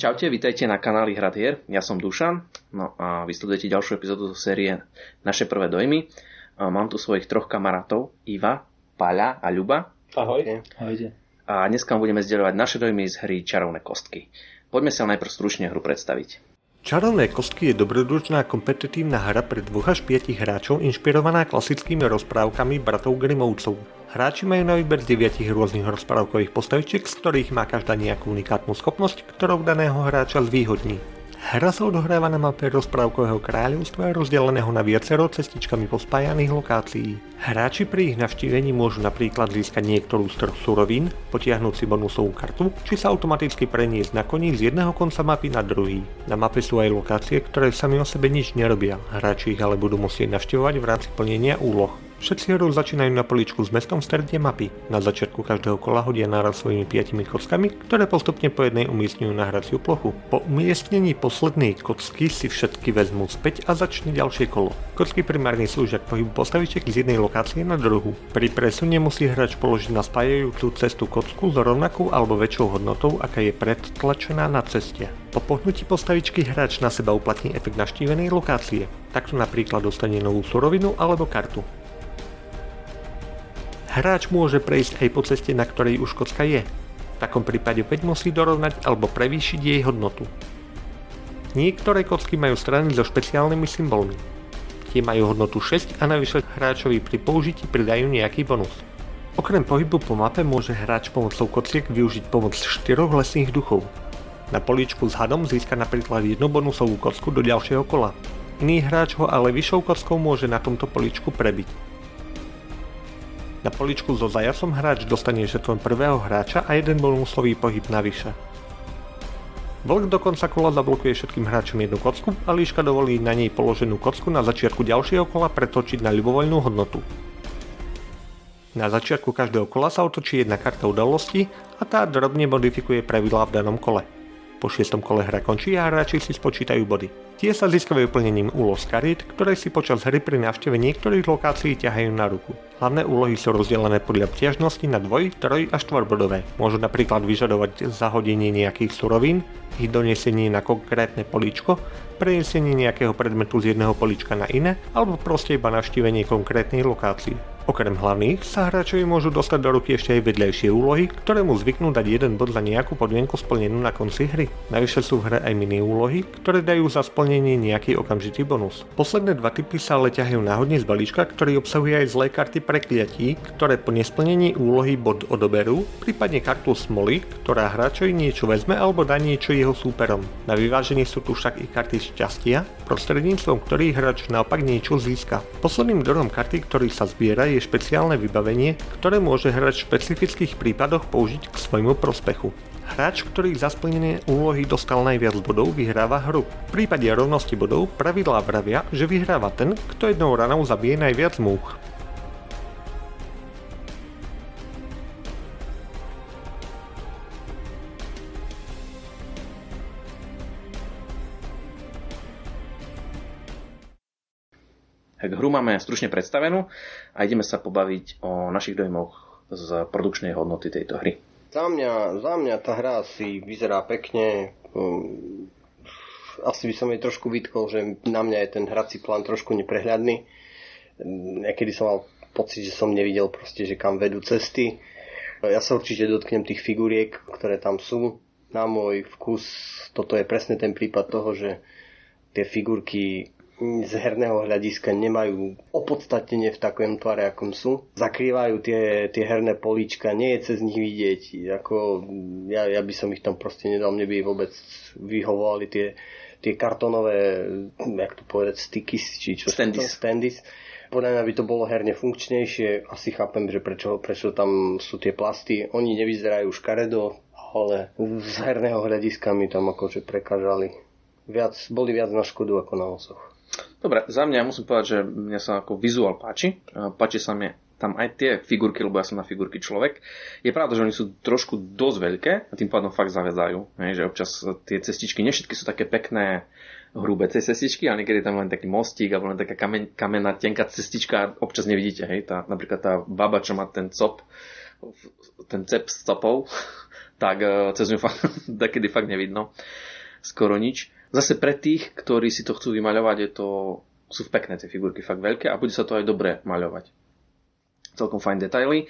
Čaute, vítajte na kanáli Hrad hier. Ja som Dušan no a vysledujete ďalšiu epizódu zo série Naše prvé dojmy. Mám tu svojich troch kamarátov, Iva, Paľa a Ľuba. Ahoj. Ahojte. A dneska budeme zdieľovať naše dojmy z hry Čarovné kostky. Poďme sa najprv stručne hru predstaviť. Čarovné kostky je dobrodružná kompetitívna hra pre 2 až 5 hráčov inšpirovaná klasickými rozprávkami bratov Grimovcov. Hráči majú na výber 9 rôznych rozprávkových postavičiek, z ktorých má každá nejakú unikátnu schopnosť, ktorou daného hráča zvýhodní. Hra sa odohráva na mape rozprávkového kráľovstva rozdeleného na viacero cestičkami pospájaných lokácií. Hráči pri ich navštívení môžu napríklad získať niektorú z troch surovín, potiahnuť si bonusovú kartu, či sa automaticky preniesť na koni z jedného konca mapy na druhý. Na mape sú aj lokácie, ktoré sami o sebe nič nerobia, hráči ich ale budú musieť navštevovať v rámci plnenia úloh. Všetci hru začínajú na poličku s mestom v strede mapy. Na začiatku každého kola hodia naraz svojimi piatimi kockami, ktoré postupne po jednej umiestňujú na hraciu plochu. Po umiestnení poslednej kocky si všetky vezmú späť a začne ďalšie kolo. Kocky primárne slúžia k pohybu postavičiek z jednej lokácie na druhu. Pri presune musí hráč položiť na spájajúcu cestu kocku s rovnakou alebo väčšou hodnotou, aká je predtlačená na ceste. Po pohnutí postavičky hráč na seba uplatní efekt naštívenej lokácie. Takto napríklad dostane novú surovinu alebo kartu. Hráč môže prejsť aj po ceste, na ktorej už kocka je. V takom prípade opäť musí dorovnať alebo prevýšiť jej hodnotu. Niektoré kocky majú strany so špeciálnymi symbolmi. Tie majú hodnotu 6 a navyše hráčovi pri použití pridajú nejaký bonus. Okrem pohybu po mape môže hráč pomocou kociek využiť pomoc 4 lesných duchov. Na políčku s hadom získa napríklad jednu bonusovú kocku do ďalšieho kola. Iný hráč ho ale vyššou kockou môže na tomto políčku prebiť. Na poličku so zajacom hráč dostane žeton prvého hráča a jeden bonusový pohyb navyše. Vlk do konca kola zablokuje všetkým hráčom jednu kocku a líška dovolí na nej položenú kocku na začiatku ďalšieho kola pretočiť na ľubovoľnú hodnotu. Na začiatku každého kola sa otočí jedna karta udalosti a tá drobne modifikuje pravidlá v danom kole. Po šiestom kole hra končí a hráči si spočítajú body. Tie sa získajú plnením úloh z kariet, ktoré si počas hry pri návšteve niektorých lokácií ťahajú na ruku. Hlavné úlohy sú rozdelené podľa obťažnosti na dvoj, troj a štvorbodové. Môžu napríklad vyžadovať zahodenie nejakých surovín, ich donesenie na konkrétne políčko, prenesenie nejakého predmetu z jedného políčka na iné, alebo proste iba navštívenie konkrétnej lokácie. Okrem hlavných sa hráčovi môžu dostať do ruky ešte aj vedľajšie úlohy, ktoré mu zvyknú dať jeden bod za nejakú podmienku splnenú na konci hry. Navyše sú v hre aj mini úlohy, ktoré dajú za splnenie nejaký okamžitý bonus. Posledné dva typy sa ale ťahajú náhodne z balíčka, ktorý obsahuje aj zlé karty prekliatí, ktoré po nesplnení úlohy bod odoberú, prípadne kartu smoly, ktorá hráčovi niečo vezme alebo dá niečo jeho súperom. Na vyváženie sú tu však i karty šťastia, prostredníctvom ktorých hráč naopak niečo získa. Posledným druhom karty, ktorý sa zbiera, je špeciálne vybavenie, ktoré môže hráč v špecifických prípadoch použiť k svojmu prospechu. Hráč, ktorý za splnené úlohy dostal najviac bodov, vyhráva hru. V prípade rovnosti bodov pravidlá vravia, že vyhráva ten, kto jednou ranou zabije najviac múch. Tak hru máme stručne predstavenú a ideme sa pobaviť o našich dojmoch z produkčnej hodnoty tejto hry. Za mňa, za mňa tá hra si vyzerá pekne. Um, asi by som jej trošku vytkol, že na mňa je ten hrací plán trošku neprehľadný. Niekedy som mal pocit, že som nevidel proste, že kam vedú cesty. Ja sa určite dotknem tých figuriek, ktoré tam sú. Na môj vkus toto je presne ten prípad toho, že tie figurky z herného hľadiska nemajú opodstatnenie v takom tvare, akom sú. Zakrývajú tie, tie herné políčka, nie je cez nich vidieť. Ako, ja, ja by som ich tam proste nedal, mne by vôbec vyhovovali tie, tie kartonové, jak to povedať, sticky, či čo Standis. standis. Podľa mňa by to bolo herne funkčnejšie. Asi chápem, že prečo, prečo tam sú tie plasty. Oni nevyzerajú škaredo, ale z herného hľadiska mi tam akože prekážali. Viac, boli viac na škodu ako na osoch. Dobre, za mňa musím povedať, že mňa sa ako vizuál páči. Páči sa mi tam aj tie figurky, lebo ja som na figurky človek. Je pravda, že oni sú trošku dosť veľké a tým pádom fakt zavedajú. Hej, že občas tie cestičky, nie všetky sú také pekné, hrubé tie cestičky, ale niekedy tam len taký mostík alebo len taká kamen, kamenná tenká cestička a občas nevidíte. Hej, tá, napríklad tá baba, čo má ten cop, ten cep s stopou, tak e, cez ňu fakt, kedy fakt nevidno skoro nič. Zase pre tých, ktorí si to chcú vymaľovať, je to, sú pekné tie figurky, fakt veľké a bude sa to aj dobre maľovať. Celkom fajn detaily.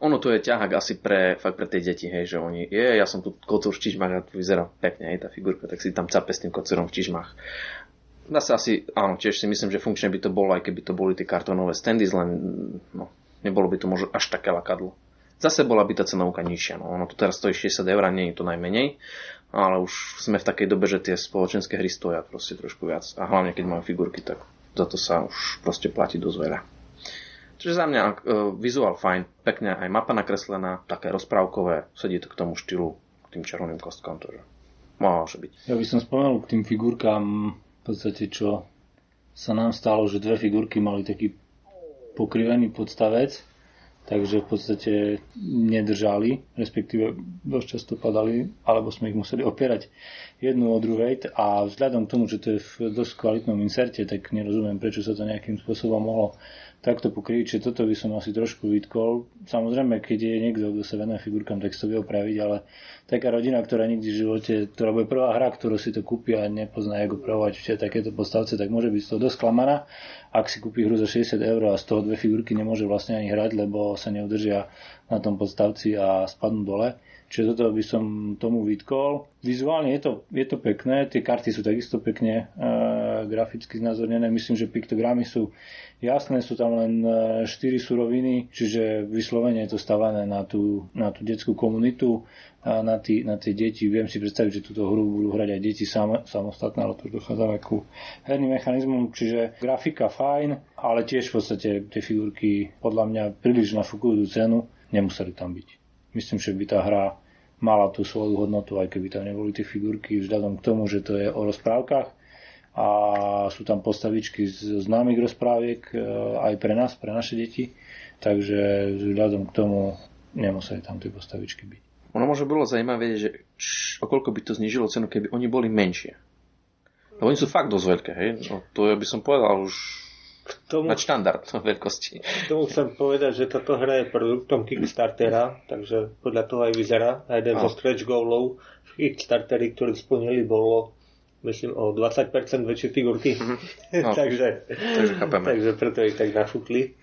Ono to je ťahák asi pre, fakt pre tie deti, hej, že oni, je, ja som tu kocúr v čižmách a to vyzerá pekne, hej, tá figurka, tak si tam cape s tým kocúrom v čižmách. Dá sa asi, áno, tiež si myslím, že funkčne by to bolo, aj keby to boli tie kartónové standy, len no, nebolo by to možno až také lakadlo. Zase bola by tá cenovka nižšia, no ono tu teraz stojí 60 eur, nie je to najmenej, ale už sme v takej dobe, že tie spoločenské hry stoja proste trošku viac. A hlavne keď majú figurky, tak za to sa už proste platí dosť veľa. Čiže za mňa uh, vizuál fajn, pekne aj mapa nakreslená, také rozprávkové, sedí to k tomu štýlu, k tým čarovným kostkom, to že môže byť. Ja by som spomenul k tým figurkám, v podstate čo sa nám stalo, že dve figurky mali taký pokrivený podstavec, takže v podstate nedržali, respektíve dosť často padali, alebo sme ich museli opierať jednu od druhej. A vzhľadom k tomu, že to je v dosť kvalitnom inserte, tak nerozumiem, prečo sa to nejakým spôsobom mohlo takto pokryť, čiže toto by som asi trošku vytkol. Samozrejme, keď je niekto, kto sa venuje figurkám, tak to vie opraviť, ale taká rodina, ktorá nikdy v živote, ktorá bude prvá hra, ktorú si to kúpi a nepozná, ako upravovať v takéto postavce, tak môže byť z toho dosť klamaná. Ak si kúpi hru za 60 eur a z toho dve figurky nemôže vlastne ani hrať, lebo sa neudržia na tom podstavci a spadnú dole. Čiže toto by som tomu vytkol. Vizuálne je to, je to pekné, tie karty sú takisto pekne e, graficky znázornené. Myslím, že piktogramy sú jasné, sú tam len 4 e, suroviny, čiže vyslovene je to stavané na tú, na tú detskú komunitu a na, tí, na tie deti. Viem si predstaviť, že túto hru budú hrať aj deti sam, samostatné, ale to dochádza ku herným mechanizmom, čiže grafika fajn, ale tiež v podstate tie figurky podľa mňa príliš nafúkujú cenu, nemuseli tam byť. Myslím, že by tá hra mala tú svoju hodnotu, aj keby tam neboli tie figurky, vzhľadom k tomu, že to je o rozprávkach a sú tam postavičky z známych rozpráviek e, aj pre nás, pre naše deti, takže vzhľadom k tomu nemuseli tam tie postavičky byť. Ono možno bolo zaujímavé, že okoľko by to znižilo cenu, keby oni boli menšie. Lebo oni sú fakt dosť veľké, hej? No, to ja by som povedal už tomu, na štandard veľkosti. Tomu chcem povedať, že táto hra je produktom Kickstartera, takže podľa toho aj vyzerá. A jeden no. zo stretch goalov v Kickstarteri, ktorý splnili, bolo myslím o 20% väčšie figurky. Mhm. No, takže, takže, takže preto ich tak nafúkli.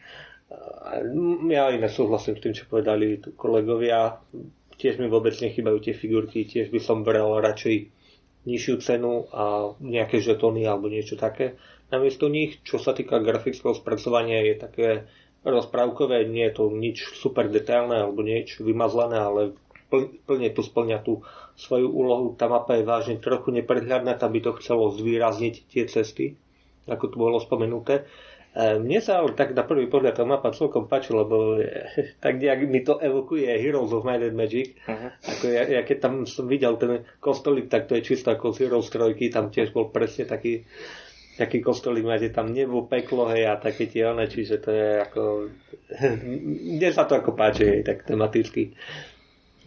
Ja iné súhlasím s tým, čo povedali kolegovia. Tiež mi vôbec nechybajú tie figurky, tiež by som bral radšej nižšiu cenu a nejaké žetóny alebo niečo také namiesto nich. Čo sa týka grafického spracovania je také rozprávkové, nie je to nič super detailné alebo niečo vymazlené, ale plne tu splňa tú svoju úlohu. Tá mapa je vážne trochu neprehľadná, tam by to chcelo zvýrazniť tie cesty, ako tu bolo spomenuté. E, mne sa ale tak na prvý pohľad tá mapa celkom páči, lebo tak nejak mi to evokuje Heroes of Might and Magic. Uh-huh. Ako ja, ja, keď tam som videl ten kostolík, tak to je čisto ako z Heroes 3, tam tiež bol presne taký taký kostolík máte tam nebo, peklo, hej, a také tie one, čiže to je ako, mne sa to ako páči, hej, tak tematicky.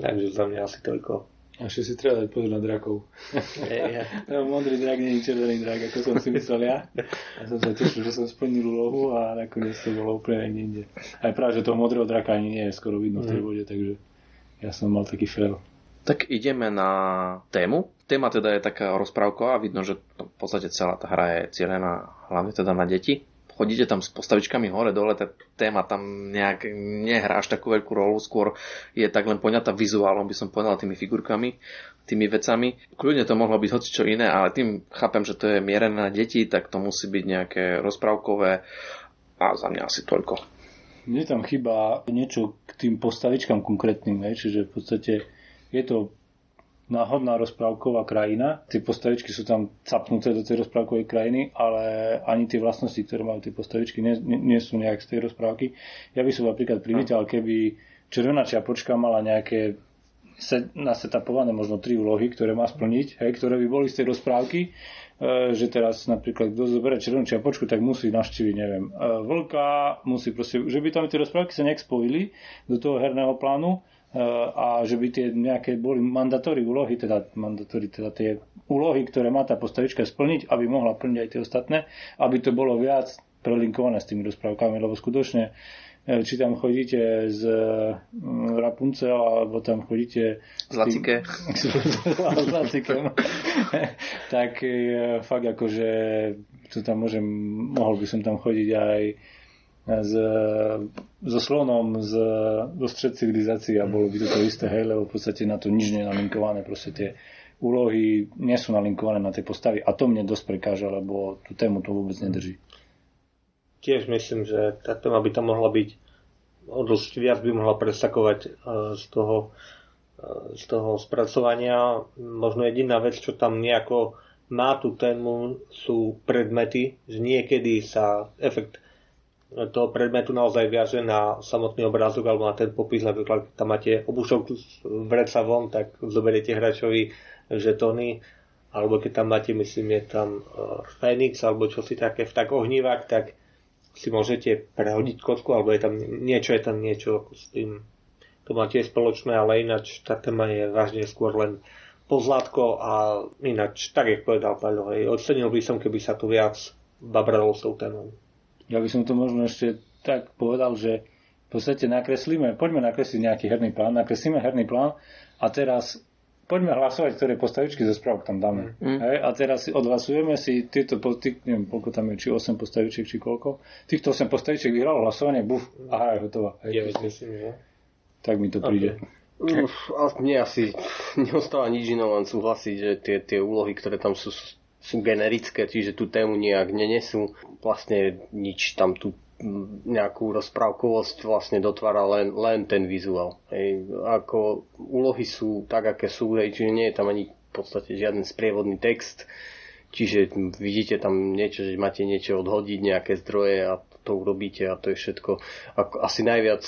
Takže za mňa asi toľko. A ešte si treba dať pozor na drakov. Hey, ja. modrý drak nie je červený drak, ako som si myslel ja. A som sa tešil, že som splnil úlohu a nakoniec to bolo úplne niekde. Aj práve, že toho modrého draka ani nie je skoro vidno v tej mhm. vode, takže ja som mal taký fail. Tak ideme na tému. Téma teda je taká rozprávková, vidno, že v podstate celá tá hra je cieľená hlavne teda na deti. Chodíte tam s postavičkami hore dole, tá téma tam nejak nehrá až takú veľkú rolu, skôr je tak len poňatá vizuálom, by som povedal, tými figurkami, tými vecami. Kľudne to mohlo byť hoci čo iné, ale tým chápem, že to je mierené na deti, tak to musí byť nejaké rozprávkové a za mňa asi toľko. Mne tam chýba niečo k tým postavičkám konkrétnym, čiže v podstate je to náhodná rozprávková krajina. Tie postavičky sú tam capnuté do tej rozprávkovej krajiny, ale ani tie vlastnosti, ktoré majú tie postavičky, nie, nie, sú nejak z tej rozprávky. Ja by som napríklad privítal, keby červená čiapočka mala nejaké set, nasetapované možno tri úlohy, ktoré má splniť, hej, ktoré by boli z tej rozprávky, e, že teraz napríklad kto zoberie červenú čiapočku, tak musí navštíviť, neviem, e, vlka, musí proste, že by tam tie rozprávky sa nejak spojili do toho herného plánu a že by tie nejaké boli mandatóri úlohy, teda, mandatóri, teda tie úlohy, ktoré má tá postavička splniť, aby mohla plniť aj tie ostatné, aby to bolo viac prelinkované s tými rozprávkami, lebo skutočne e, či tam chodíte z Rapunzel, alebo tam chodíte... Z Lacike. S Lacikem. tak e, fakt akože to tam môžem, mohol by som tam chodiť aj s, so slonom z, do stred civilizácií a bolo by to to isté, hej, lebo v podstate na to nič nie je nalinkované, proste tie úlohy nie sú nalinkované na tie postavy a to mne dosť prekáža, lebo tú tému to vôbec nedrží. Tiež myslím, že tá téma by tam mohla byť dosť viac by mohla presakovať e, z toho, e, z toho spracovania. Možno jediná vec, čo tam nejako má tú tému, sú predmety, že niekedy sa efekt toho predmetu naozaj viaže na samotný obrázok alebo na ten popis, napríklad tam máte obušok vreca von, tak zoberiete hráčovi žetóny, alebo keď tam máte, myslím, je tam uh, Fénix alebo čo si také, v tak ohnívak, tak si môžete prehodiť kocku, alebo je tam niečo, je tam niečo s tým. To má tiež spoločné, ale ináč tá téma je vážne skôr len pozlátko a ináč, tak jak povedal Paľo, ocenil by som, keby sa tu viac babralo s tou témou ja by som to možno ešte tak povedal, že v podstate nakreslíme, poďme nakresliť nejaký herný plán, nakreslíme herný plán a teraz poďme hlasovať, ktoré postavičky zo správok tam dáme. Mm. Hej, a teraz si odhlasujeme si tieto, tých, neviem, koľko tam je, či 8 postavičiek, či koľko. Týchto 8 postavičiek vyhralo hlasovanie, buf, a hra je hotová. Hej, ja myslím, že? Tak mi to príde. Okay. Uf, a mne asi neostáva nič iné, len súhlasiť, že tie, tie úlohy, ktoré tam sú, sú generické, čiže tú tému nejak nenesú. Vlastne nič tam tú nejakú rozprávkovosť vlastne dotvára len, len ten vizuál. Hej. Ako úlohy sú tak, aké sú, hej, čiže nie je tam ani v podstate žiaden sprievodný text, čiže vidíte tam niečo, že máte niečo odhodiť, nejaké zdroje a to urobíte a to je všetko. Ako, asi najviac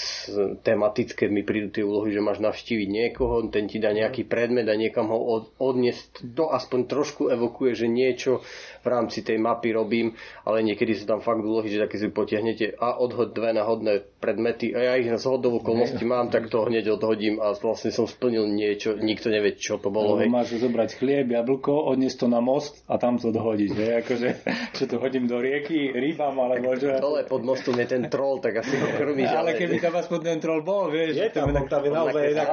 tematické mi prídu tie úlohy, že máš navštíviť niekoho, ten ti dá nejaký predmet a niekam ho od, odniesť. To aspoň trošku evokuje, že niečo v rámci tej mapy robím, ale niekedy sú tam fakt úlohy, že také si potiahnete a odhod dve náhodné predmety a ja ich z hodov okolností mám, tak to hneď odhodím a vlastne som splnil niečo, nikto nevie, čo to bolo. Hej. Máš zobrať chlieb, jablko, odniesť to na most a tam to dohodiť. Hej. Akože, čo to hodím do rieky, rýbam, alebo čo... Dole pod mostom je ten troll, tak asi ho krmíš. Ale, ale keby tam aspoň ten troll bol, vieš. Je tam, tam, tam je naozaj inak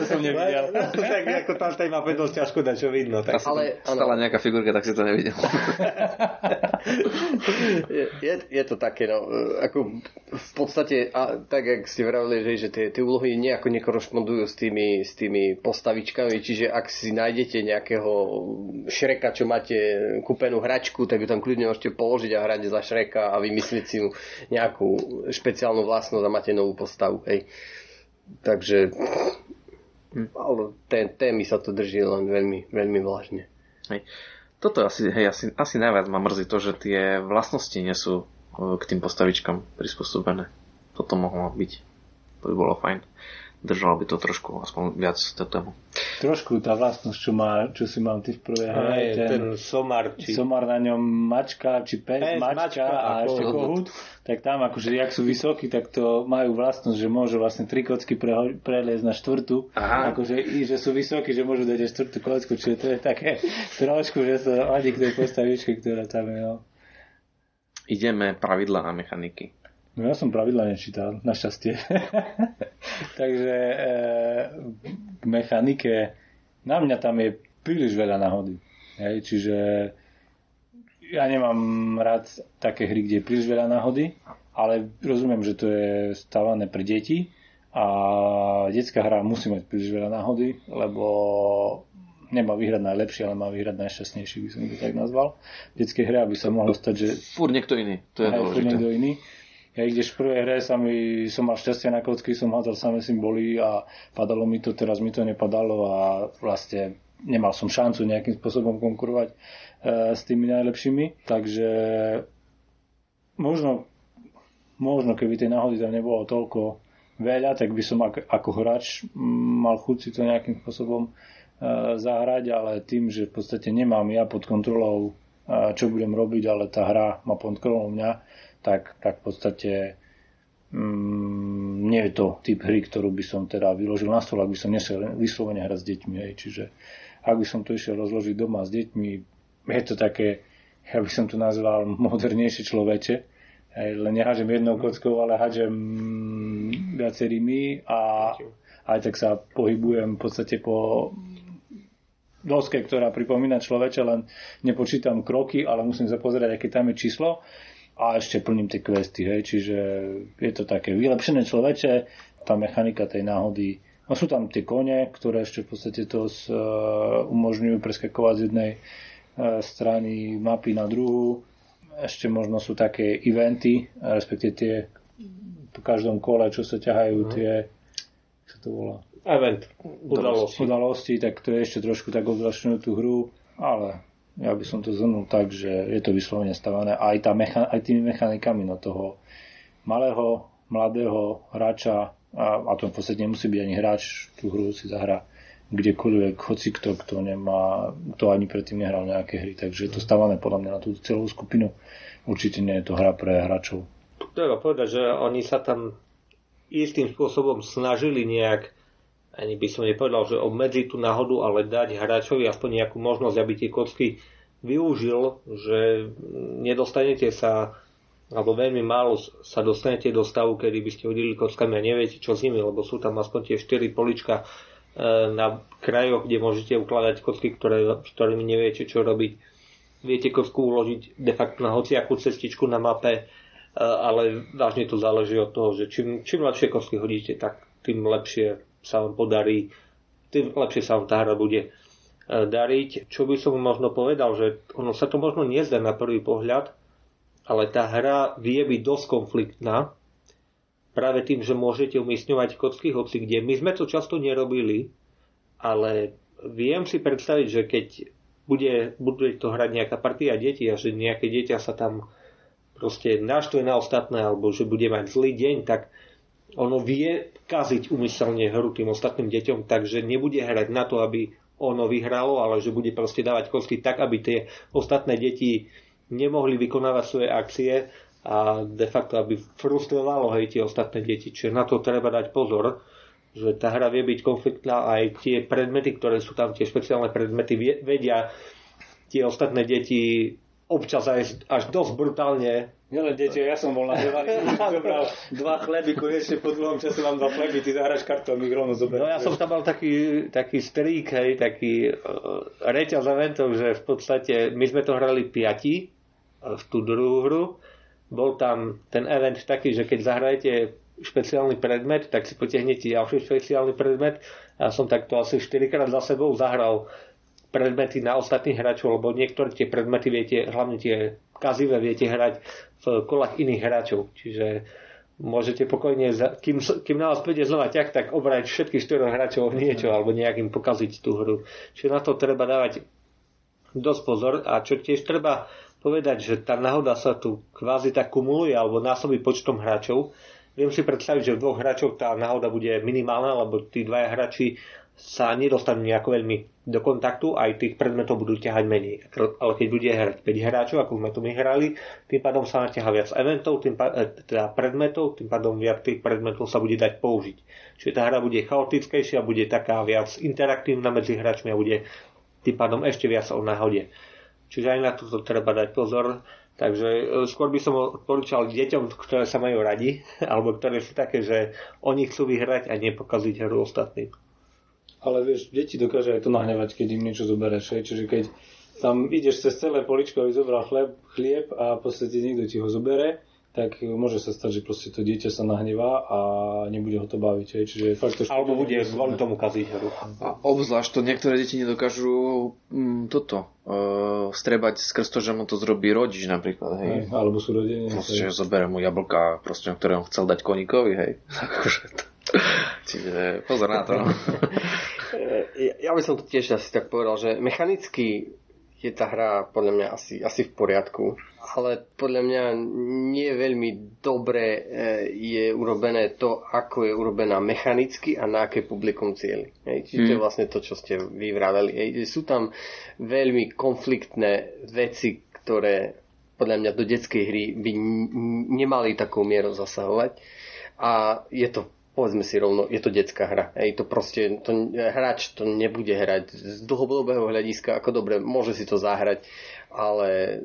To som nevidel. Tak ako tam tej mape dosť ťažko dať, čo vidno. Tak ale, stala nejaká figurka, tak si to nevidel. je, je, je to také, no, ako v podstate, a, tak jak ste vravili, že, že tie, tie úlohy nejako nekorešpondujú s tými, s tými postavičkami, čiže ak si nájdete nejakého šreka, čo máte kúpenú hračku, tak ju tam kľudne môžete položiť a hrať za šreka a vymyslieť si nejakú špeciálnu vlastnosť a máte novú postavu. Hej. Takže ale témy sa to drží len veľmi, veľmi vážne. Hej toto asi, hej, asi, asi najviac ma mrzí to, že tie vlastnosti nie sú e, k tým postavičkám prispôsobené. Toto mohlo byť. To by bolo fajn držalo by to trošku aspoň viac tému. Trošku tá vlastnosť, čo, má, čo si mal ty v prvej hre, ten, ten somar, či... somar na ňom mačka, či pes, pes mačka, mačka a, a ešte kohút, tak tam akože, jak sú vysokí, tak to majú vlastnosť, že môžu vlastne tri kocky pre, preliezť na štvrtú, Aha. akože i, že sú vysokí, že môžu dať aj štvrtú kocku, čiže to je také trošku, že sa ladí k tej postavičke, ktorá tam je. No. Ideme pravidla a mechaniky. No ja som pravidla nečítal, našťastie. Takže e, k mechanike, na mňa tam je príliš veľa náhody. Hej, čiže ja nemám rád také hry, kde je príliš veľa náhody, ale rozumiem, že to je stávané pre deti a detská hra musí mať príliš veľa náhody, lebo nemá vyhrať najlepší, ale má vyhrať najšťastnejší, by som to tak nazval. V detskej hre by sa mohlo stať, že... Fúr niekto iný, to je dôležité. niekto iný. Ja kdež v prvej hre sa mi, som mal šťastie na kocky, som hádzal samé symboly a padalo mi to, teraz mi to nepadalo a vlastne nemal som šancu nejakým spôsobom konkurovať e, s tými najlepšími. Takže možno, možno keby tej náhody tam nebolo toľko veľa, tak by som ako, ako hráč mal chuť si to nejakým spôsobom e, zahrať, ale tým, že v podstate nemám ja pod kontrolou, čo budem robiť, ale tá hra má pod kontrolou mňa, tak, tak v podstate mm, nie je to typ hry, ktorú by som teda vyložil na stôl, ak by som nesiel vyslovene hrať s deťmi. Hej. Čiže ak by som to išiel rozložiť doma s deťmi, je to také, ja by som to nazval modernejšie človeče, Hej, len nehážem jednou kockou, ale hádžem viacerými a aj tak sa pohybujem v podstate po doske, ktorá pripomína človeče, len nepočítam kroky, ale musím sa pozerať, aké tam je číslo a ešte plním tie questy, hej, čiže je to také vylepšené človeče, tá mechanika tej náhody. No sú tam tie kone, ktoré ešte v podstate to z, uh, umožňujú preskakovať z jednej uh, strany mapy na druhú ešte možno sú také eventy, respektíve tie po každom kole, čo sa ťahajú mm. tie, čo to volá? Event, udalosti. udalosti, tak to je ešte trošku tak odvlačňujú tú hru, ale ja by som to zhrnul tak, že je to vyslovene stavané aj, tá mecha- aj tými mechanikami no toho malého, mladého hráča a, a to v podstate nemusí byť ani hráč, tú hru si zahrá kdekoľvek, hoci kto, kto nemá, to ani predtým nehral nejaké hry, takže je to stavané podľa mňa na tú celú skupinu. Určite nie je to hra pre hráčov. Treba povedať, že oni sa tam istým spôsobom snažili nejak, ani by som nepovedal, že obmedziť tú náhodu, ale dať hráčovi aspoň nejakú možnosť, aby tie kocky využil, že nedostanete sa alebo veľmi málo sa dostanete do stavu, kedy by ste hodili kockami a neviete, čo s nimi, lebo sú tam aspoň tie 4 polička E, na krajoch, kde môžete ukladať kocky, ktoré, s ktorými neviete čo robiť. Viete kocku uložiť de facto na hociakú cestičku na mape, e, ale vážne to záleží od toho, že čím, čím lepšie kocky hodíte, tak tým lepšie sa vám podarí, tým lepšie sa vám tá hra bude e, dariť. Čo by som možno povedal, že ono sa to možno nezdá na prvý pohľad, ale tá hra vie byť dosť konfliktná, práve tým, že môžete umiestňovať kocky hoci kde. My sme to často nerobili, ale viem si predstaviť, že keď bude, bude to hrať nejaká partia detí a že nejaké dieťa sa tam proste naštve na ostatné alebo že bude mať zlý deň, tak ono vie kaziť umyselne hru tým ostatným deťom, takže nebude hrať na to, aby ono vyhralo, ale že bude proste dávať kocky tak, aby tie ostatné deti nemohli vykonávať svoje akcie a de facto, aby frustrovalo hej, tie ostatné deti. Čiže na to treba dať pozor, že tá hra vie byť konfliktná aj tie predmety, ktoré sú tam, tie špeciálne predmety, vedia tie ostatné deti občas aj až dosť brutálne. Nielen deti, ja som bol na zobral dva chleby, konečne po dlhom čase mám dva chleby, ty zahraš kartou, my rovno No ja som tam mal taký, taký strík, hej, taký uh, reťaz eventov, že v podstate my sme to hrali piati uh, v tú druhú hru. Bol tam ten event taký, že keď zahrajete špeciálny predmet, tak si potiahnete ďalší špeciálny predmet. Ja som takto asi 4 krát za sebou zahral predmety na ostatných hráčov, lebo niektoré tie predmety viete, hlavne tie kazivé viete hrať v kolách iných hráčov. Čiže môžete pokojne, kým, kým na vás príde znova ťah, tak obrať všetkých štyroch hráčov niečo alebo nejakým pokaziť tú hru. Čiže na to treba dávať dosť pozor a čo tiež treba povedať, že tá náhoda sa tu kvázi tak kumuluje alebo násobí počtom hráčov. Viem si predstaviť, že v dvoch hráčoch tá náhoda bude minimálna, lebo tí dvaja hráči sa nedostanú nejako veľmi do kontaktu, aj tých predmetov budú ťahať menej. Ale keď bude hrať 5 hráčov, ako sme tu my hrali, tým pádom sa naťaha viac eventov, tým pádom, e, teda predmetov, tým pádom viac tých predmetov sa bude dať použiť. Čiže tá hra bude chaotickejšia, bude taká viac interaktívna medzi hráčmi a bude tým pádom ešte viac o náhode. Čiže aj na to treba dať pozor. Takže e, skôr by som odporúčal deťom, ktoré sa majú radi, alebo ktoré sú také, že oni chcú vyhrať a nepokaziť hru ostatným. Ale vieš, deti dokáže aj to nahnevať, keď im niečo zobereš. Čiže keď tam ideš cez celé poličko, aby zobral chlieb, chlieb a v podstate niekto ti ho zobere, tak môže sa stať, že proste to dieťa sa nahnevá a nebude ho to baviť. Hej. Čiže fakt to Alebo bude kvôli tomu kaziť hru. A obzvlášť to niektoré deti nedokážu mm, toto uh, strebať skrz to, že mu to zrobí rodič napríklad. Hej. hej alebo sú rodiny. Proste, že zoberie mu jablka, proste, ktoré on chcel dať koníkovi. Hej. Akože Čiže pozor na to. ja by som to tiež asi tak povedal, že mechanicky je tá hra podľa mňa asi, asi v poriadku, ale podľa mňa nie veľmi dobre e, je urobené to, ako je urobená mechanicky a na aké publikum cieli. Hej, čiže hmm. to je mm. vlastne to, čo ste vyvraveli. Hej, sú tam veľmi konfliktné veci, ktoré podľa mňa do detskej hry by nemali takou mierou zasahovať. A je to povedzme si rovno, je to detská hra. Ej, to proste, to, hráč to nebude hrať z dlhodobého hľadiska, ako dobre, môže si to zahrať, ale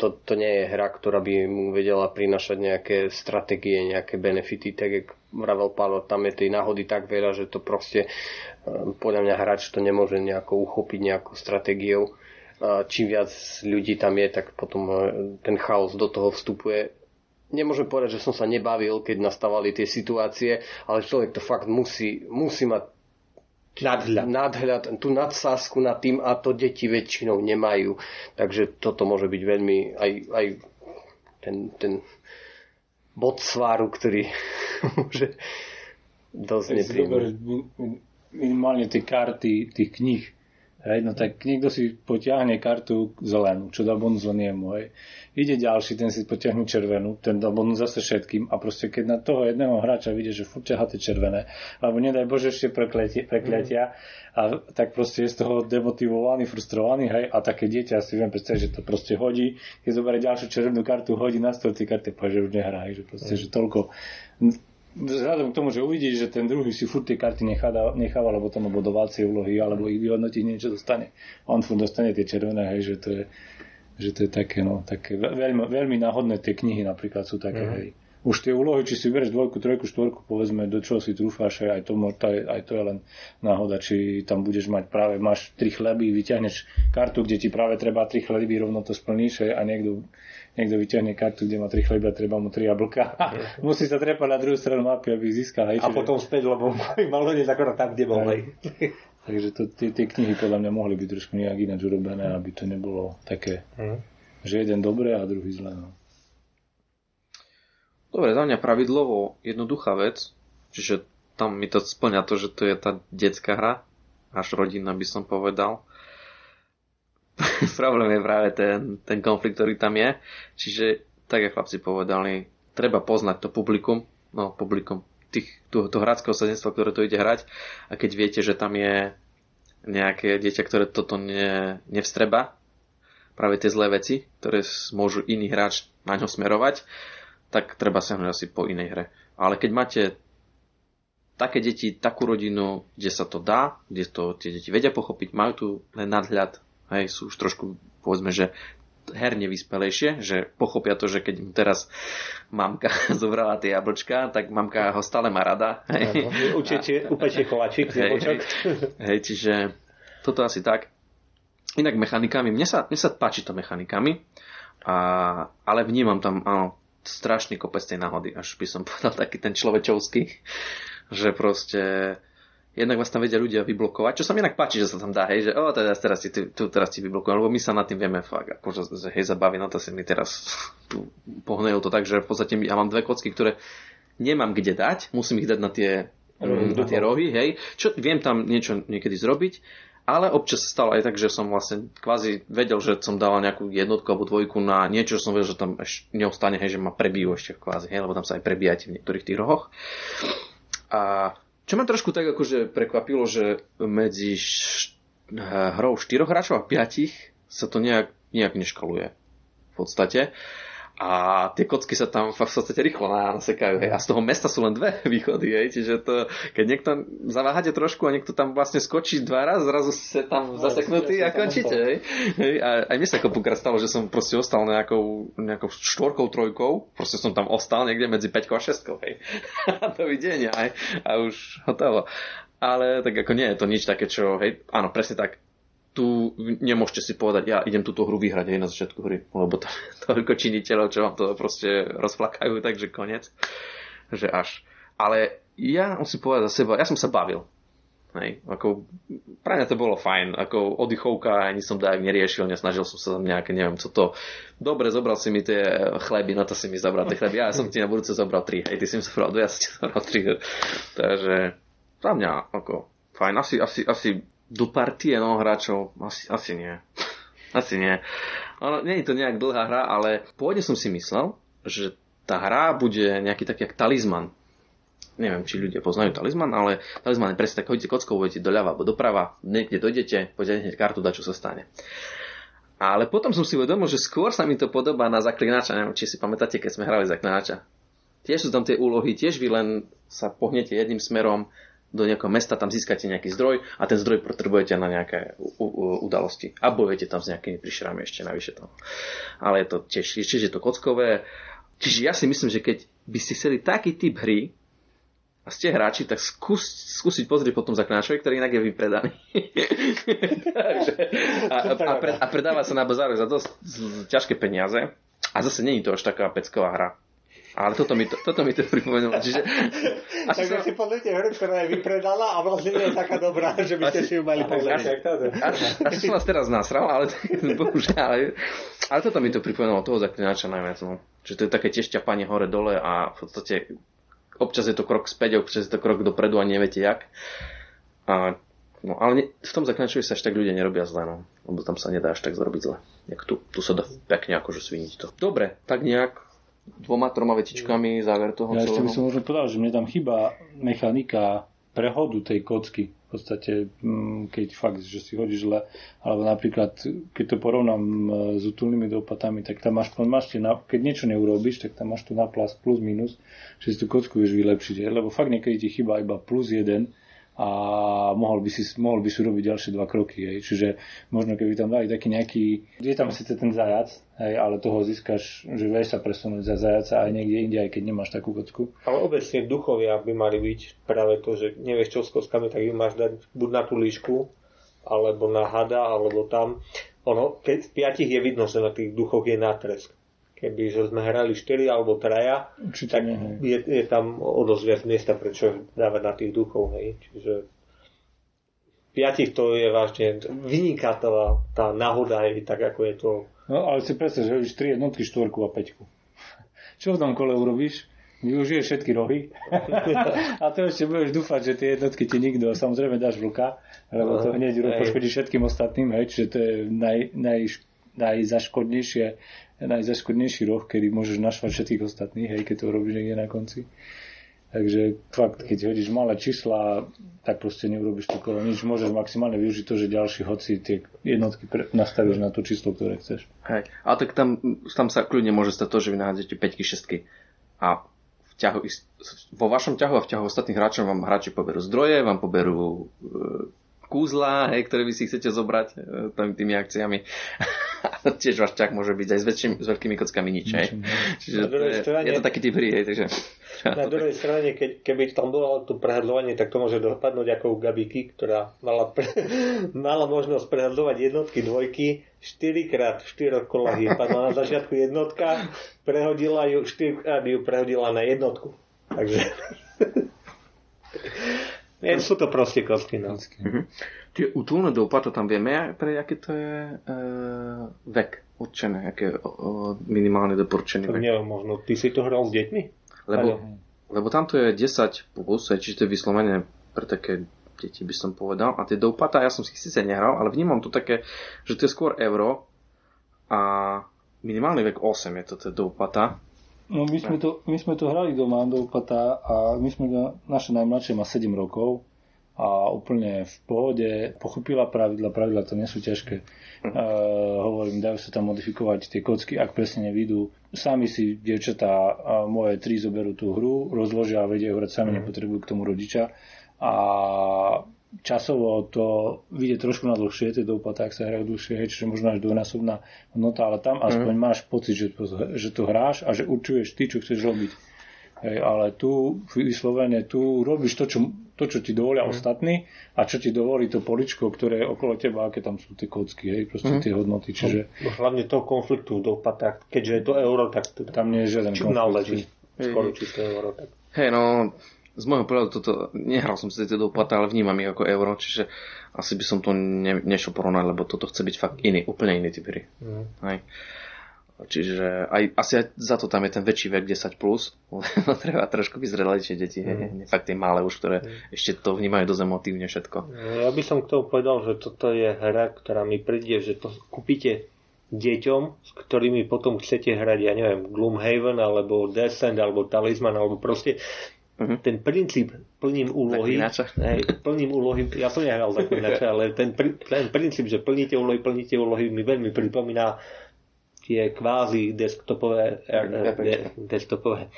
to, to nie je hra, ktorá by mu vedela prinašať nejaké stratégie, nejaké benefity, tak jak vravel Pálo, tam je tej náhody tak veľa, že to proste podľa mňa hráč to nemôže nejako uchopiť nejakou stratégiou. Čím viac ľudí tam je, tak potom ten chaos do toho vstupuje nemôžem povedať, že som sa nebavil, keď nastávali tie situácie, ale človek to fakt musí, musí mať nadhľad. nadhľad, tú nadsázku nad tým a to deti väčšinou nemajú. Takže toto môže byť veľmi aj, aj ten, ten bod sváru, ktorý môže dosť nepríjemný. Minimálne tie karty tých kníh Hej, no tak niekto si potiahne kartu zelenú, čo dá bonus len jemu, hej. Ide ďalší, ten si potiahne červenú, ten dá bonus zase všetkým a proste keď na toho jedného hráča vidie, že furt ťaháte červené, alebo nedaj Bože ešte prekletia, prekletia a tak proste je z toho demotivovaný, frustrovaný, hej, a také dieťa si viem predstaviť, že to proste hodí, keď zoberie ďalšiu červenú kartu, hodí na stôl tie karty, povie, že už nehrá, hej, že proste, mm. že toľko vzhľadom k tomu, že uvidí, že ten druhý si furt tie karty nechá, necháva, alebo tam bodovacie úlohy, alebo ich vyhodnotí, niečo dostane. A on furt dostane tie červené, hej, že to je, že to je také, no, také veľmi, veľmi náhodné tie knihy napríklad sú také, mm-hmm. hej. Už tie úlohy, či si bereš dvojku, trojku, štvorku, povedzme, do čoho si trúfáš, aj to, aj to je len náhoda, či tam budeš mať práve, máš tri chleby, vyťahneš kartu, kde ti práve treba tri chleby, rovno to splníš a niekto niekto vyťahne kartu, kde má tri chleba, treba mu tri jablka musí sa trepať na druhú stranu mapy, aby získal. Hej, a potom späť, lebo mal vedieť akorát tam, kde bol. Hej. Takže to, tie, tie knihy podľa mňa mohli byť trošku nejak ináč urobené, aby to nebolo také, mm. že jeden dobré a druhý zlé. No. Dobre, za mňa pravidlovo jednoduchá vec, čiže tam mi to splňa to, že to je tá detská hra, až rodina by som povedal. problém je práve ten, ten konflikt, ktorý tam je. Čiže, tak ako chlapci povedali, treba poznať to publikum, no publikum tých, to, to hráckého sadenstva, ktoré to ide hrať a keď viete, že tam je nejaké dieťa, ktoré toto ne, nevstreba, práve tie zlé veci, ktoré môžu iný hráč na ňo smerovať, tak treba sa asi po inej hre. Ale keď máte také deti, takú rodinu, kde sa to dá, kde to tie deti vedia pochopiť, majú tu len nadhľad, hej, sú už trošku, povedzme, že herne vyspelejšie, že pochopia to, že keď mu teraz mamka zobrala tie jablčka, tak mamka ho stále má rada. Hej. Učite, upečie koláčik, hej, hej, hej, čiže toto asi tak. Inak mechanikami, mne sa, mne sa páči to mechanikami, a, ale vnímam tam áno, strašný kopec tej náhody, až by som povedal taký ten človečovský, že proste jednak vás tam vedia ľudia vyblokovať, čo sa mi inak páči, že sa tam dá, hej, že o, teraz, teraz ti, tu, teraz ti vyblokujem, lebo my sa nad tým vieme fakt, akože, že hej, zabaví, no to si mi teraz pohnejú to tak, že v podstate ja mám dve kocky, ktoré nemám kde dať, musím ich dať na tie, mm, na tie rohy, hej, čo viem tam niečo niekedy zrobiť, ale občas sa stalo aj tak, že som vlastne kvázi vedel, že som dal nejakú jednotku alebo dvojku na niečo, že som vedel, že tam ešte neostane, hej, že ma prebijú ešte kvázi, hej, lebo tam sa aj prebíjate v niektorých tých rohoch. A čo ma trošku tak akože prekvapilo, že medzi š- hrou 4 hráčov a 5 sa to nejak, nejak neškaluje v podstate. A tie kocky sa tam v podstate rýchlo nasekajú. Hej. A z toho mesta sú len dve východy. Hej. Čiže to, keď niekto zaváhate trošku a niekto tam vlastne skočí dva raz, zrazu ste tam zaseknutí a končíte. Hej. Hej. A aj mne sa kopukrát stalo, že som proste ostal nejakou, nejakou štvorkou, trojkou. Proste som tam ostal niekde medzi 5 a 6. Hej. Dovidenia. Hej. A už hotovo. Ale tak ako nie je to nič také, čo, hej, áno, presne tak, tu nemôžete si povedať, ja idem túto hru vyhrať aj na začiatku hry, lebo to toľko činiteľov, čo vám to proste rozplakajú, takže koniec. Že až. Ale ja musím povedať za seba, ja som sa bavil. Hej, ako, pre mňa to bolo fajn, ako oddychovka, ani som dajak neriešil, nesnažil som sa tam nejaké, neviem co to. Dobre, zobral si mi tie chleby, na to si mi zabral tie chleby, ja som ti na budúce zobral tri, hej, ty si mi zobral dve, ja som ti zobral tri. Takže za mňa, ako, fajn, asi, asi, asi do partie no, hráčov? Asi, asi nie. asi nie. Ono, nie je to nejak dlhá hra, ale pôvodne som si myslel, že tá hra bude nejaký taký jak talizman. Neviem, či ľudia poznajú talizman, ale talizman je presne tak, chodíte kockou, budete doľava alebo doprava, niekde dojdete, poďte kartu, dať, čo sa stane. Ale potom som si uvedomil, že skôr sa mi to podobá na zaklinača. Neviem, či si pamätáte, keď sme hrali zaklinača. Tiež sú tam tie úlohy, tiež vy len sa pohnete jedným smerom, do nejakého mesta, tam získate nejaký zdroj a ten zdroj potrebujete na nejaké u, u, udalosti. A bojujete tam s nejakými príšerami ešte navyše toho. Ale je to tiež, tiež je to kockové. Čiže ja si myslím, že keď by ste chceli taký typ hry, a ste hráči, tak skús, skúsiť pozrieť potom zaklinačovi, ktorý inak je vypredaný. a, a, a predáva sa na bazáre za dosť ťažké peniaze. A zase není to až taká pecková hra. Ale toto mi to, toto mi to pripomenulo. Čiže, Takže sa... si pozrite hru, ktorá je vypredala a vlastne nie je taká dobrá, že by ste si ju mali pozrieť. Až som vás teraz nasral, ale bohužiaľ. Ale, ale toto mi to pripomenulo toho zaklinača najviac. No. Čiže to je také tiež ťapanie hore-dole a v podstate občas je to krok späť, občas je to krok dopredu a neviete jak. A, no, ale ne, v tom zaklinačovi sa až tak ľudia nerobia zle, no, lebo tam sa nedá až tak zrobiť zle. Jak tu, tu sa dá pekne akože sviniť to. Dobre, tak nejak dvoma, troma vetičkami záver toho ja celého. Ja ešte by som možno povedal, že mne tam chýba mechanika prehodu tej kocky v podstate, mm, keď fakt, že si hodíš zle, alebo napríklad, keď to porovnám e, s útulnými dopatami, tak tam máš, máš na, keď niečo neurobiš, tak tam máš tu na plus, minus, že si tú kocku vieš vylepšiť, lebo fakt niekedy ti chýba iba plus jeden, a mohol by si, mohol by si robiť ďalšie dva kroky. Hej. Čiže možno keby tam dali taký nejaký, je tam síce ten zajac, hej, ale toho získaš, že vieš sa presunúť za zajaca aj niekde inde, aj keď nemáš takú kocku. Ale obecne duchovia by mali byť práve to, že nevieš čo s kockami, tak ju máš dať buď na tú líšku, alebo na hada, alebo tam. Ono, keď v piatich je vidno, že na tých duchoch je nátresk keby že sme hrali 4 alebo traja, Určite tak nie, je, je tam o dosť viac miesta, prečo dávať na tých duchov. Hej. Čiže piatich to je vážne vyniká tá, tá náhoda, hej, tak ako je to. No ale si predstav, že robíš 3 jednotky, 4 a 5. Čo v tom kole urobíš? Využiješ všetky rohy a to ešte budeš dúfať, že tie jednotky ti nikto, samozrejme dáš vlka, lebo to hneď poškodí všetkým ostatným, hej, čiže to je naj, naj, najzaškodnejšie najzaškodnejší roh, kedy môžeš našvať všetkých ostatných, hej, keď to robíš niekde na konci. Takže fakt, keď hodíš malé čísla, tak proste neurobiš to kolo nič. Môžeš maximálne využiť to, že ďalší hoci tie jednotky pre, nastavíš na to číslo, ktoré chceš. Hej, ale tak tam, tam sa kľudne môže stať to, že vy nahádzate 5 6 a v ťahu, vo vašom ťahu a v ťahu ostatných hráčov vám hráči poberú zdroje, vám poberú e, kúzla, hej, ktoré vy si chcete zobrať e, tými, tými akciami. Tiež váš čak môže byť aj s, väčším, s veľkými kockami nič. Hej. Čiže to je, strane, je to taký typ hry, hej, takže... Na druhej strane, keď, keby tam bolo to prehľadovanie, tak to môže dopadnúť ako u Gabiky, ktorá mala, pre, mala možnosť prehľadovať jednotky, dvojky, 4 krát 4 kolách padla na začiatku jednotka, prehodila ju, 4 krát ju prehodila na jednotku. Takže... Nie, sú to proste kostky. No. Mm-hmm. Tie útulné dopa, to tam vieme, pre aké to je e, vek určené, aké o, minimálne doporučený vek. Neviem, možno ty si to hral s deťmi? Lebo, lebo tam to je 10 plus, čiže to je vyslovene pre také deti by som povedal. A tie doupata, ja som si síce nehral, ale vnímam to také, že to je skôr euro a minimálny vek 8 je to tie doupata. No my sme, to, my sme to hrali doma do upata a my sme, naše najmladšie má 7 rokov a úplne v pohode pochopila pravidla, pravidla to nie sú ťažké. Uh, hovorím, dajú sa tam modifikovať tie kocky, ak presne nevidú. Sami si dievčatá moje tri zoberú tú hru, rozložia a vedia hrať sami, mm. nepotrebujú k tomu rodiča. A časovo to vyjde trošku na dlhšie, tie doupatá, ak sa hrajú dlhšie, hej, čiže možno až dvojnásobná hodnota, ale tam aspoň mm. máš pocit, že, že to hráš a že určuješ ty, čo chceš robiť. Hej, ale tu vyslovene, tu robíš to, čo, to, čo ti dovolia mm. ostatní a čo ti dovolí to poličko, ktoré je okolo teba, aké tam sú tie kocky, hej, proste mm. tie hodnoty. Čiže... No, hlavne toho konfliktu v doupatách, keďže je to euro, tak to, tam nie je žiaden konflikt. Skoro čisté euro. Tak. Hej, no, z môjho pohľadu toto, nehral som si tieto doplata, ale vnímam ich ako euro, čiže asi by som to ne, nešiel porovnať, lebo toto chce byť fakt iný, úplne iný typ hry. Mm. Hej. Čiže aj, asi aj za to tam je ten väčší vek 10+, plus, lebo treba trošku vyzrelejšie deti, mm. fakt tie malé už, ktoré mm. ešte to vnímajú dosť emotívne všetko. Ja by som k tomu povedal, že toto je hra, ktorá mi príde, že to kúpite deťom, s ktorými potom chcete hrať, ja neviem, Gloomhaven, alebo Descent, alebo Talisman, alebo proste Uh-huh. Ten princíp plním úlohy, hej, plním úlohy, ja som nehral zaklinača, ale ten, ten princíp, že plníte úlohy, plníte úlohy mi veľmi pripomína tie kvázi desktopové, er, de, desktopové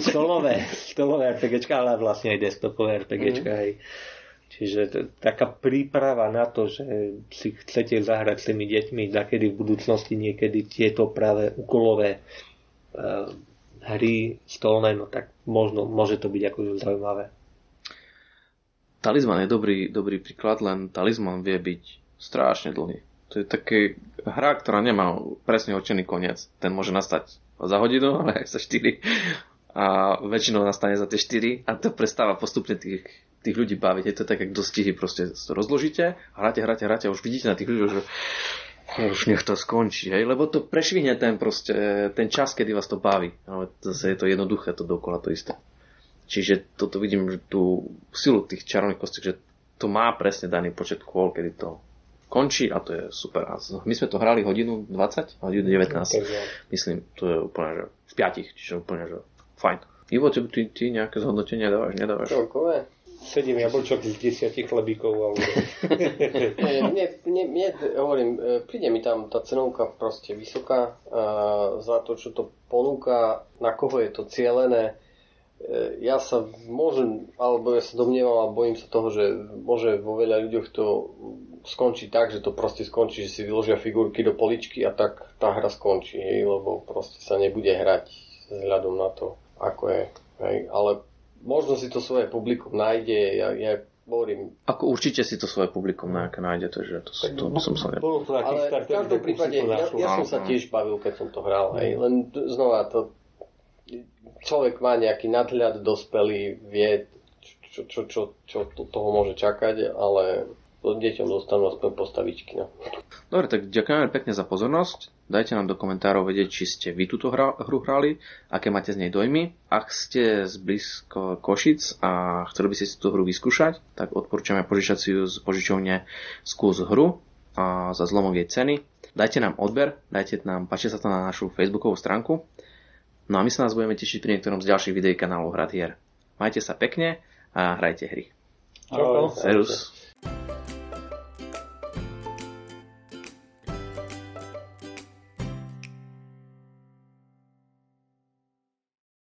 stolové, stolové RPGčka, ale vlastne aj desktopové RPGčka. Mm. Hej. Čiže to, taká príprava na to, že si chcete zahrať s tými deťmi, zakedy v budúcnosti niekedy tieto práve úkolové uh, hry stolné, no tak možno, môže to byť akože zaujímavé. Talizman je dobrý, dobrý príklad, len talizman vie byť strašne dlhý. To je také hra, ktorá nemá presne určený koniec. Ten môže nastať za hodinu, ale aj za 4. A väčšinou nastane za tie 4 a to prestáva postupne tých, tých ľudí baviť. Je to tak, ako dostihy proste rozložíte, hráte, hráte, hráte a už vidíte na tých ľudí, že už nech to skončí, hej? lebo to prešvihne ten, proste, ten čas, kedy vás to baví. Ale zase je to jednoduché, to dokola to isté. Čiže toto vidím, že tú silu tých čarovných kostiek, že to má presne daný počet kôl, kedy to končí a to je super. A my sme to hrali hodinu 20, hodinu 19. Myslím, to je úplne, že v piatich, čiže úplne, že fajn. Ivo, ty, ty, ty nejaké zhodnotenie dávaš, nedávaš? Celkové? Sedím jablčok z desiatich chlebíkov. Ale... mne, mne, mne, hovorím, e, príde mi tam tá cenovka proste vysoká a za to, čo to ponúka, na koho je to cielené. E, ja sa môžem, alebo ja sa domnievam a bojím sa toho, že môže vo veľa ľuďoch to skončí tak, že to proste skončí, že si vyložia figurky do poličky a tak tá hra skončí, hej, lebo proste sa nebude hrať vzhľadom na to, ako je. Hej. Ale možno si to svoje publikum nájde, ja, ja hovorím... Ako určite si to svoje publikum nejaké nájde, to, že to, to, to som sa ne... Ale v každom prípade, ja, ja som sa tiež bavil, keď som to hral, hej, len znova to človek má nejaký nadhľad dospelý, vie, čo, čo, čo, čo to, toho môže čakať, ale deťom dostanú aspoň postavičky. No. Dobre, tak ďakujeme pekne za pozornosť. Dajte nám do komentárov vedieť, či ste vy túto hra, hru hrali, aké máte z nej dojmy. Ak ste z blízko Košic a chceli by ste si tú hru vyskúšať, tak odporúčame požičať si ju z požičovne skús hru a za zlomovej ceny. Dajte nám odber, dajte nám, páči sa to na našu facebookovú stránku. No a my sa nás budeme tešiť pri niektorom z ďalších videí kanálov Hrad hier. Majte sa pekne a hrajte hry. Čau. Serus.